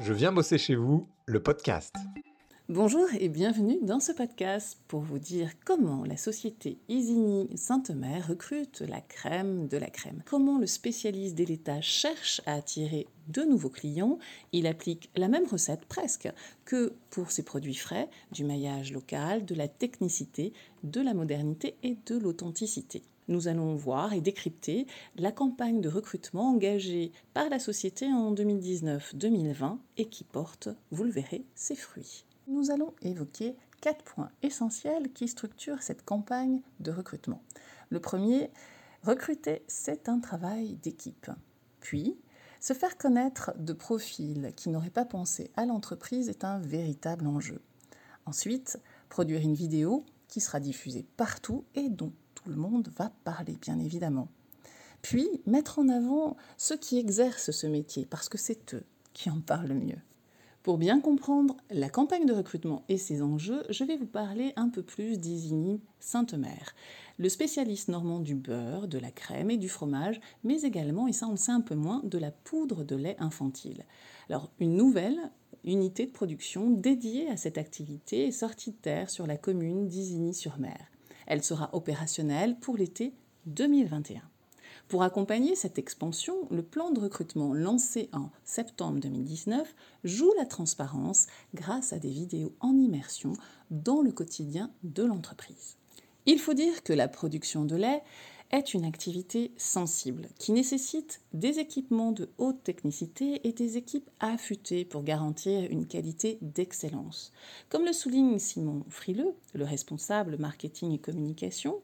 Je viens bosser chez vous, le podcast. Bonjour et bienvenue dans ce podcast pour vous dire comment la société Isigny Sainte-Mère recrute la crème de la crème. Comment le spécialiste dès l'État cherche à attirer de nouveaux clients. Il applique la même recette presque que pour ses produits frais, du maillage local, de la technicité, de la modernité et de l'authenticité nous allons voir et décrypter la campagne de recrutement engagée par la société en 2019-2020 et qui porte, vous le verrez, ses fruits. Nous allons évoquer quatre points essentiels qui structurent cette campagne de recrutement. Le premier, recruter, c'est un travail d'équipe. Puis, se faire connaître de profils qui n'auraient pas pensé à l'entreprise est un véritable enjeu. Ensuite, produire une vidéo qui sera diffusée partout et dont le monde va parler, bien évidemment. Puis, mettre en avant ceux qui exercent ce métier, parce que c'est eux qui en parlent le mieux. Pour bien comprendre la campagne de recrutement et ses enjeux, je vais vous parler un peu plus d'Isigny Sainte-Mère, le spécialiste normand du beurre, de la crème et du fromage, mais également, et ça on le sait un peu moins, de la poudre de lait infantile. Alors, une nouvelle unité de production dédiée à cette activité est sortie de terre sur la commune d'Isigny-sur-Mer. Elle sera opérationnelle pour l'été 2021. Pour accompagner cette expansion, le plan de recrutement lancé en septembre 2019 joue la transparence grâce à des vidéos en immersion dans le quotidien de l'entreprise. Il faut dire que la production de lait est une activité sensible qui nécessite des équipements de haute technicité et des équipes affûtées pour garantir une qualité d'excellence. Comme le souligne Simon Frileux, le responsable marketing et communication,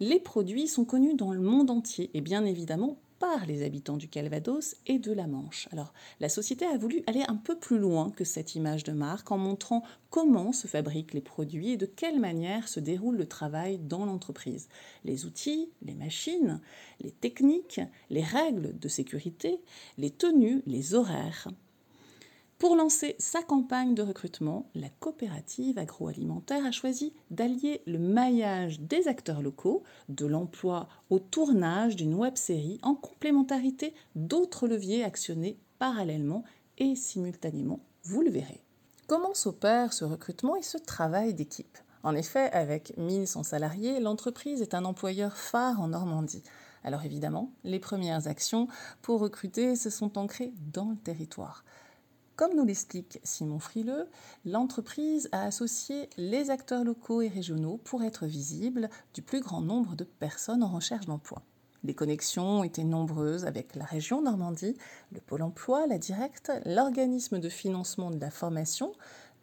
les produits sont connus dans le monde entier et bien évidemment par les habitants du Calvados et de la Manche. Alors, la société a voulu aller un peu plus loin que cette image de marque en montrant comment se fabriquent les produits et de quelle manière se déroule le travail dans l'entreprise. Les outils, les machines, les techniques, les règles de sécurité, les tenues, les horaires. Pour lancer sa campagne de recrutement, la coopérative agroalimentaire a choisi d'allier le maillage des acteurs locaux, de l'emploi au tournage d'une web-série en complémentarité d'autres leviers actionnés parallèlement et simultanément, vous le verrez. Comment s'opère ce recrutement et ce travail d'équipe? En effet, avec 1100 salariés, l'entreprise est un employeur phare en Normandie. Alors évidemment, les premières actions pour recruter se sont ancrées dans le territoire. Comme nous l'explique Simon Frileux, l'entreprise a associé les acteurs locaux et régionaux pour être visible du plus grand nombre de personnes en recherche d'emploi. Les connexions étaient nombreuses avec la région Normandie, le pôle emploi, la directe, l'organisme de financement de la formation,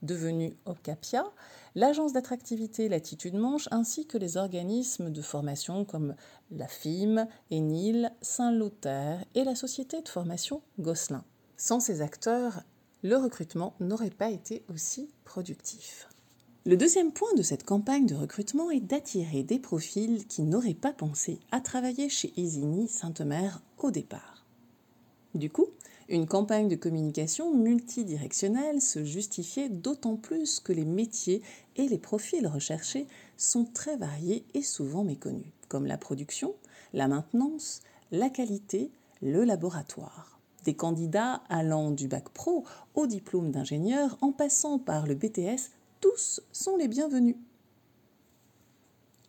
devenu Ocapia, l'agence d'attractivité Latitude Manche, ainsi que les organismes de formation comme la FIM, Enil, Saint-Lothaire et la société de formation Gosselin. Sans ces acteurs, le recrutement n'aurait pas été aussi productif. Le deuxième point de cette campagne de recrutement est d'attirer des profils qui n'auraient pas pensé à travailler chez Isigny Sainte-Mère au départ. Du coup, une campagne de communication multidirectionnelle se justifiait d'autant plus que les métiers et les profils recherchés sont très variés et souvent méconnus, comme la production, la maintenance, la qualité, le laboratoire des candidats allant du bac pro au diplôme d'ingénieur en passant par le BTS, tous sont les bienvenus.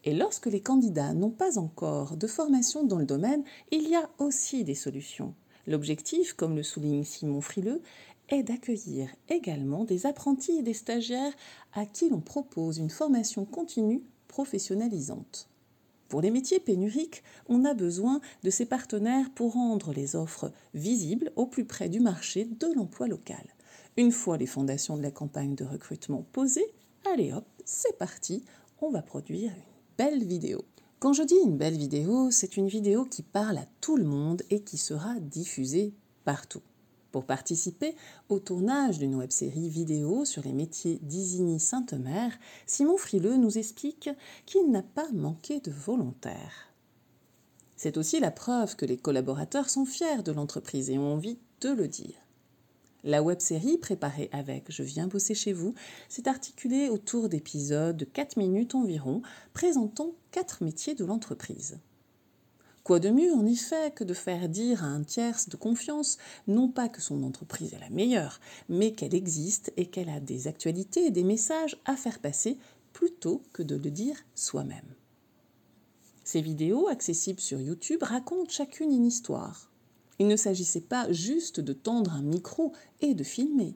Et lorsque les candidats n'ont pas encore de formation dans le domaine, il y a aussi des solutions. L'objectif, comme le souligne Simon Frileux, est d'accueillir également des apprentis et des stagiaires à qui l'on propose une formation continue professionnalisante. Pour les métiers pénuriques, on a besoin de ces partenaires pour rendre les offres visibles au plus près du marché de l'emploi local. Une fois les fondations de la campagne de recrutement posées, allez hop, c'est parti, on va produire une belle vidéo. Quand je dis une belle vidéo, c'est une vidéo qui parle à tout le monde et qui sera diffusée partout. Pour participer au tournage d'une web-série vidéo sur les métiers d'Isigny Sainte-Mère, Simon Frileux nous explique qu'il n'a pas manqué de volontaires. C'est aussi la preuve que les collaborateurs sont fiers de l'entreprise et ont envie de le dire. La web-série préparée avec Je viens bosser chez vous s'est articulée autour d'épisodes de 4 minutes environ présentant quatre métiers de l'entreprise. Quoi de mieux en effet que de faire dire à un tierce de confiance non pas que son entreprise est la meilleure, mais qu'elle existe et qu'elle a des actualités et des messages à faire passer plutôt que de le dire soi-même. Ces vidéos, accessibles sur YouTube, racontent chacune une histoire. Il ne s'agissait pas juste de tendre un micro et de filmer.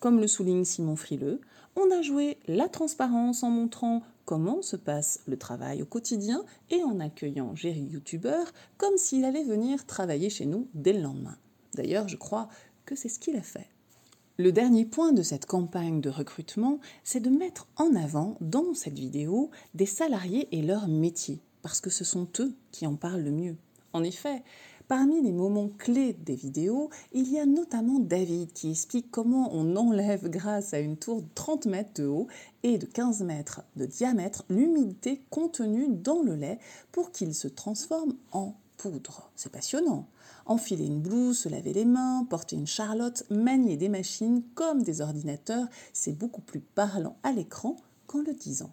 Comme le souligne Simon Frileux, on a joué la transparence en montrant comment se passe le travail au quotidien et en accueillant Jerry YouTuber comme s'il allait venir travailler chez nous dès le lendemain. D'ailleurs, je crois que c'est ce qu'il a fait. Le dernier point de cette campagne de recrutement, c'est de mettre en avant dans cette vidéo des salariés et leur métier, parce que ce sont eux qui en parlent le mieux. En effet, Parmi les moments clés des vidéos, il y a notamment David qui explique comment on enlève grâce à une tour de 30 mètres de haut et de 15 mètres de diamètre l'humidité contenue dans le lait pour qu'il se transforme en poudre. C'est passionnant. Enfiler une blouse, se laver les mains, porter une charlotte, manier des machines comme des ordinateurs, c'est beaucoup plus parlant à l'écran qu'en le disant.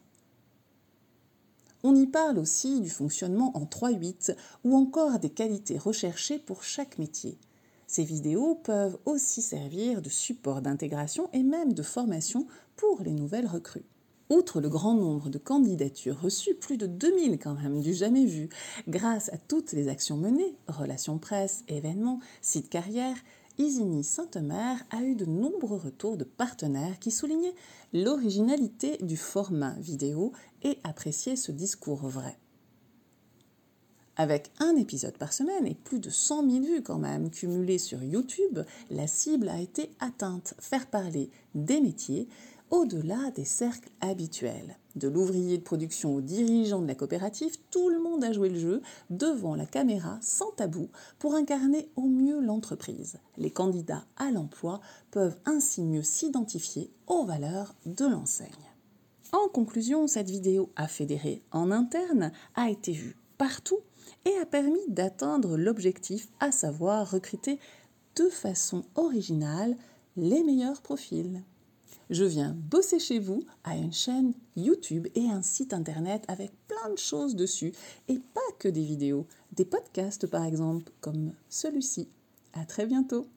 On y parle aussi du fonctionnement en 3-8 ou encore des qualités recherchées pour chaque métier. Ces vidéos peuvent aussi servir de support d'intégration et même de formation pour les nouvelles recrues. Outre le grand nombre de candidatures reçues, plus de 2000 quand même, du jamais vu, grâce à toutes les actions menées, relations presse, événements, sites carrière, Isigny Sainte-Mère a eu de nombreux retours de partenaires qui soulignaient l'originalité du format vidéo et appréciaient ce discours vrai. Avec un épisode par semaine et plus de 100 000 vues quand même cumulées sur YouTube, la cible a été atteinte, faire parler des métiers, au-delà des cercles habituels. De l'ouvrier de production au dirigeant de la coopérative, tout le monde a joué le jeu devant la caméra sans tabou pour incarner au mieux l'entreprise. Les candidats à l'emploi peuvent ainsi mieux s'identifier aux valeurs de l'enseigne. En conclusion, cette vidéo a fédéré en interne, a été vue partout et a permis d'atteindre l'objectif, à savoir recruter de façon originale les meilleurs profils. Je viens bosser chez vous à une chaîne YouTube et un site internet avec plein de choses dessus et pas que des vidéos, des podcasts par exemple comme celui-ci. À très bientôt.